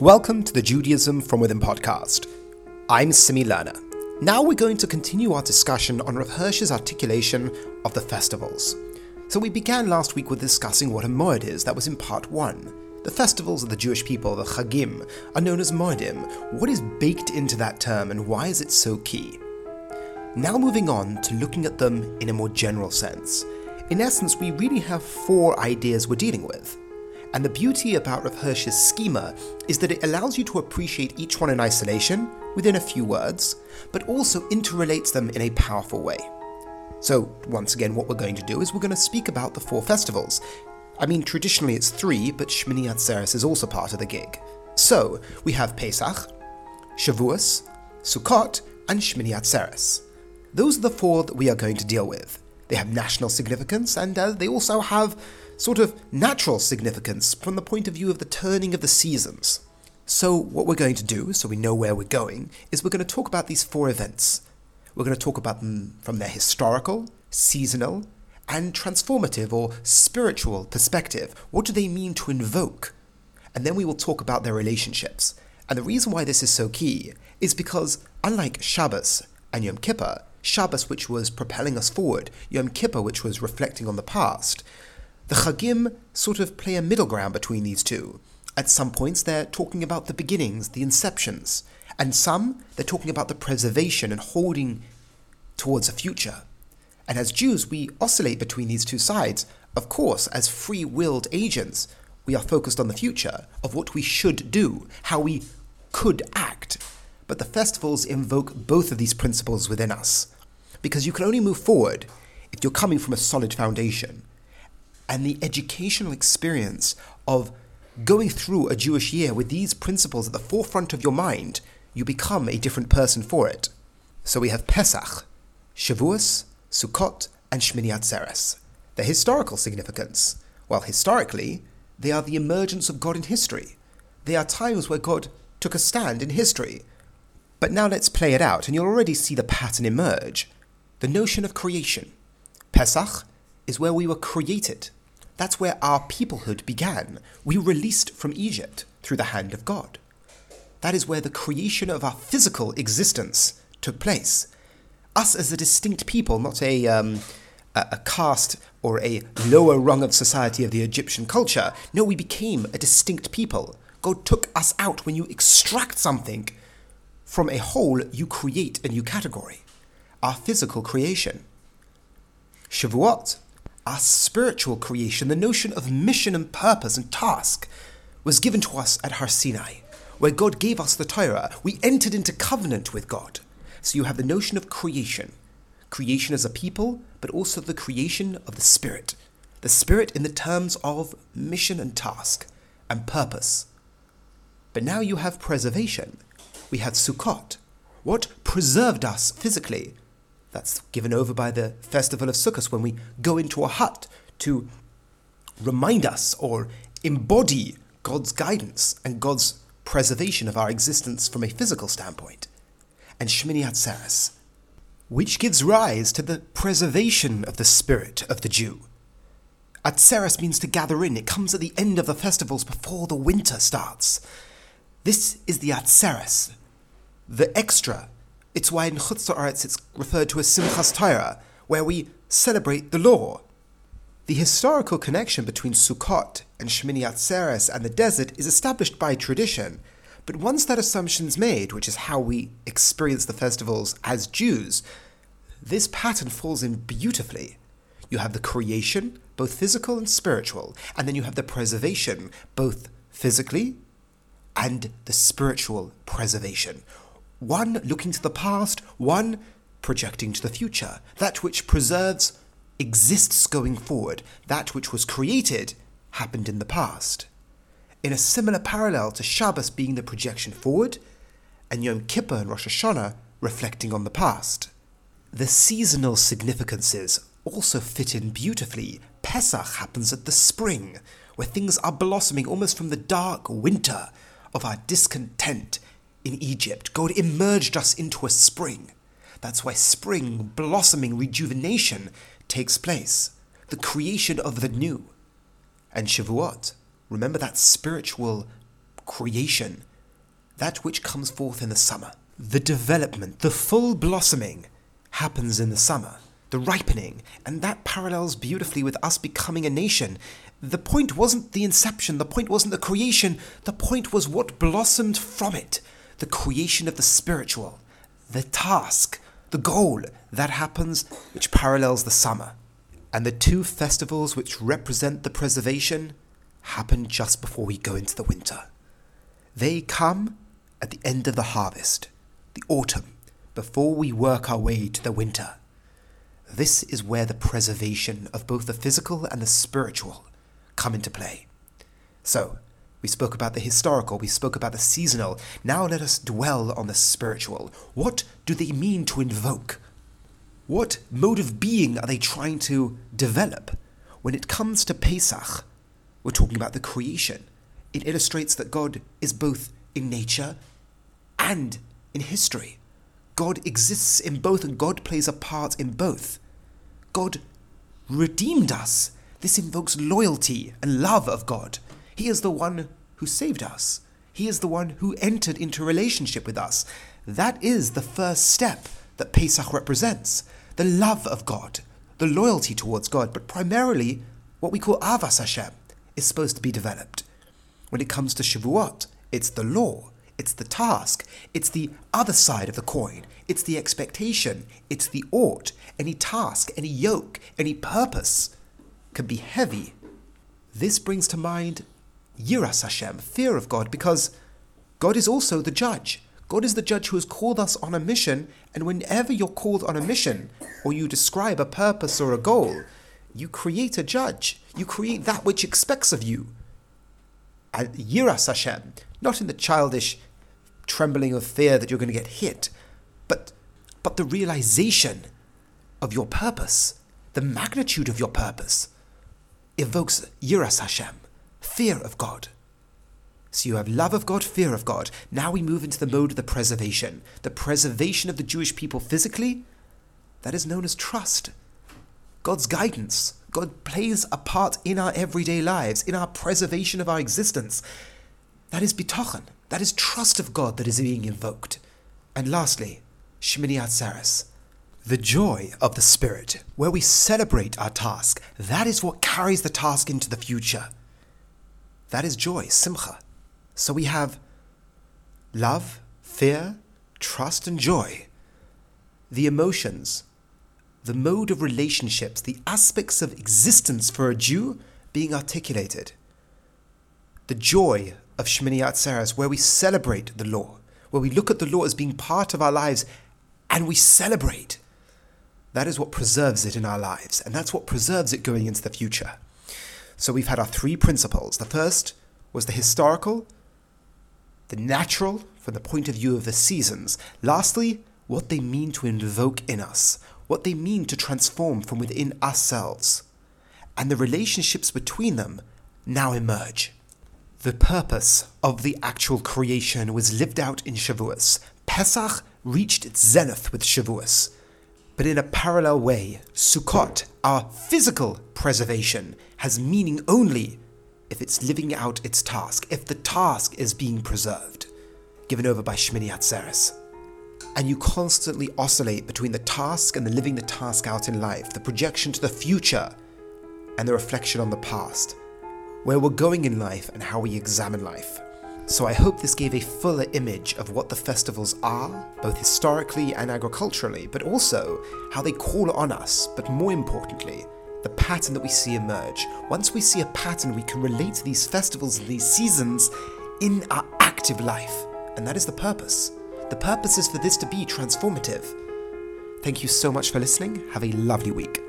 Welcome to the Judaism from Within podcast. I'm Simi Lerner. Now we're going to continue our discussion on Rav Hirsch's articulation of the festivals. So we began last week with discussing what a moed is, that was in part one. The festivals of the Jewish people, the Chagim, are known as moedim. What is baked into that term and why is it so key? Now moving on to looking at them in a more general sense. In essence, we really have four ideas we're dealing with. And the beauty about Rav schema is that it allows you to appreciate each one in isolation, within a few words, but also interrelates them in a powerful way. So, once again, what we're going to do is we're going to speak about the four festivals. I mean, traditionally it's three, but Shmini Atzeres is also part of the gig. So, we have Pesach, Shavuos, Sukkot, and Shmini Atzeres. Those are the four that we are going to deal with. They have national significance, and uh, they also have sort of natural significance from the point of view of the turning of the seasons. So, what we're going to do, so we know where we're going, is we're going to talk about these four events. We're going to talk about them from their historical, seasonal, and transformative or spiritual perspective. What do they mean to invoke? And then we will talk about their relationships. And the reason why this is so key is because, unlike Shabbos and Yom Kippur, Shabbos, which was propelling us forward, Yom Kippur, which was reflecting on the past, the Chagim sort of play a middle ground between these two. At some points, they're talking about the beginnings, the inceptions, and some, they're talking about the preservation and holding towards a future. And as Jews, we oscillate between these two sides. Of course, as free willed agents, we are focused on the future, of what we should do, how we could act. But the festivals invoke both of these principles within us. Because you can only move forward if you're coming from a solid foundation and the educational experience of going through a Jewish year with these principles at the forefront of your mind, you become a different person for it. So we have Pesach, Shavuos, Sukkot, and Shmini Atzeres. Their historical significance. Well, historically, they are the emergence of God in history. They are times where God took a stand in history. But now let's play it out, and you'll already see the pattern emerge. The notion of creation. Pesach is where we were created. That's where our peoplehood began. We were released from Egypt through the hand of God. That is where the creation of our physical existence took place. Us as a distinct people, not a, um, a, a caste or a lower rung of society of the Egyptian culture. No, we became a distinct people. God took us out. When you extract something from a whole, you create a new category. Our physical creation. Shavuot our spiritual creation, the notion of mission and purpose and task, was given to us at Har Sinai, where God gave us the Torah. We entered into covenant with God. So you have the notion of creation creation as a people, but also the creation of the Spirit. The Spirit in the terms of mission and task and purpose. But now you have preservation. We have Sukkot. What preserved us physically that's given over by the festival of Sukkot when we go into a hut to remind us or embody God's guidance and God's preservation of our existence from a physical standpoint. And Shmini Atzeres, which gives rise to the preservation of the spirit of the Jew. Atzeres means to gather in. It comes at the end of the festivals before the winter starts. This is the Atzeres, the extra it's why in Chutz La'aretz it's referred to as Simchas Torah, where we celebrate the law. The historical connection between Sukkot and Shmini Atzeres and the desert is established by tradition, but once that assumption's made, which is how we experience the festivals as Jews, this pattern falls in beautifully. You have the creation, both physical and spiritual, and then you have the preservation, both physically and the spiritual preservation one looking to the past, one projecting to the future. That which preserves exists going forward. That which was created happened in the past. In a similar parallel to Shabbos being the projection forward, and Yom Kippur and Rosh Hashanah reflecting on the past. The seasonal significances also fit in beautifully. Pesach happens at the spring, where things are blossoming almost from the dark winter of our discontent in Egypt. God emerged us into a spring. That's why spring, blossoming, rejuvenation takes place. The creation of the new. And Shavuot, remember that spiritual creation, that which comes forth in the summer. The development, the full blossoming happens in the summer, the ripening, and that parallels beautifully with us becoming a nation. The point wasn't the inception, the point wasn't the creation, the point was what blossomed from it the creation of the spiritual, the task, the goal that happens which parallels the summer. And the two festivals which represent the preservation happen just before we go into the winter. They come at the end of the harvest, the autumn, before we work our way to the winter. This is where the preservation of both the physical and the spiritual come into play. So, we spoke about the historical, we spoke about the seasonal. Now let us dwell on the spiritual. What do they mean to invoke? What mode of being are they trying to develop? When it comes to Pesach, we're talking about the creation. It illustrates that God is both in nature and in history. God exists in both and God plays a part in both. God redeemed us. This invokes loyalty and love of God. He is the one who saved us. He is the one who entered into relationship with us. That is the first step that Pesach represents the love of God, the loyalty towards God, but primarily what we call Ahavas Hashem is supposed to be developed. When it comes to Shavuot, it's the law, it's the task, it's the other side of the coin, it's the expectation, it's the ought. Any task, any yoke, any purpose can be heavy. This brings to mind Yiras Hashem, fear of God, because God is also the judge. God is the judge who has called us on a mission, and whenever you're called on a mission, or you describe a purpose or a goal, you create a judge. You create that which expects of you. Yiras Hashem, not in the childish trembling of fear that you're going to get hit, but, but the realization of your purpose, the magnitude of your purpose, evokes Yiras Hashem fear of God. So you have love of God, fear of God. Now we move into the mode of the preservation. The preservation of the Jewish people physically, that is known as trust. God's guidance. God plays a part in our everyday lives, in our preservation of our existence. That is bitochen. That is trust of God that is being invoked. And lastly, Shmini Atzeres, the joy of the Spirit, where we celebrate our task. That is what carries the task into the future. That is joy, simcha. So we have love, fear, trust, and joy. The emotions, the mode of relationships, the aspects of existence for a Jew being articulated. The joy of Shmini Atzeres, where we celebrate the law, where we look at the law as being part of our lives and we celebrate. That is what preserves it in our lives, and that's what preserves it going into the future. So we've had our three principles. The first was the historical, the natural from the point of view of the seasons. Lastly, what they mean to invoke in us, what they mean to transform from within ourselves. And the relationships between them now emerge. The purpose of the actual creation was lived out in Shavuos. Pesach reached its zenith with Shavuos. But in a parallel way, Sukkot, our physical preservation, has meaning only if it's living out its task, if the task is being preserved, given over by Shmini Atzeres. And you constantly oscillate between the task and the living the task out in life, the projection to the future and the reflection on the past, where we're going in life and how we examine life. So I hope this gave a fuller image of what the festivals are, both historically and agriculturally, but also how they call on us, but more importantly, the pattern that we see emerge. Once we see a pattern, we can relate to these festivals and these seasons in our active life. And that is the purpose. The purpose is for this to be transformative. Thank you so much for listening. Have a lovely week.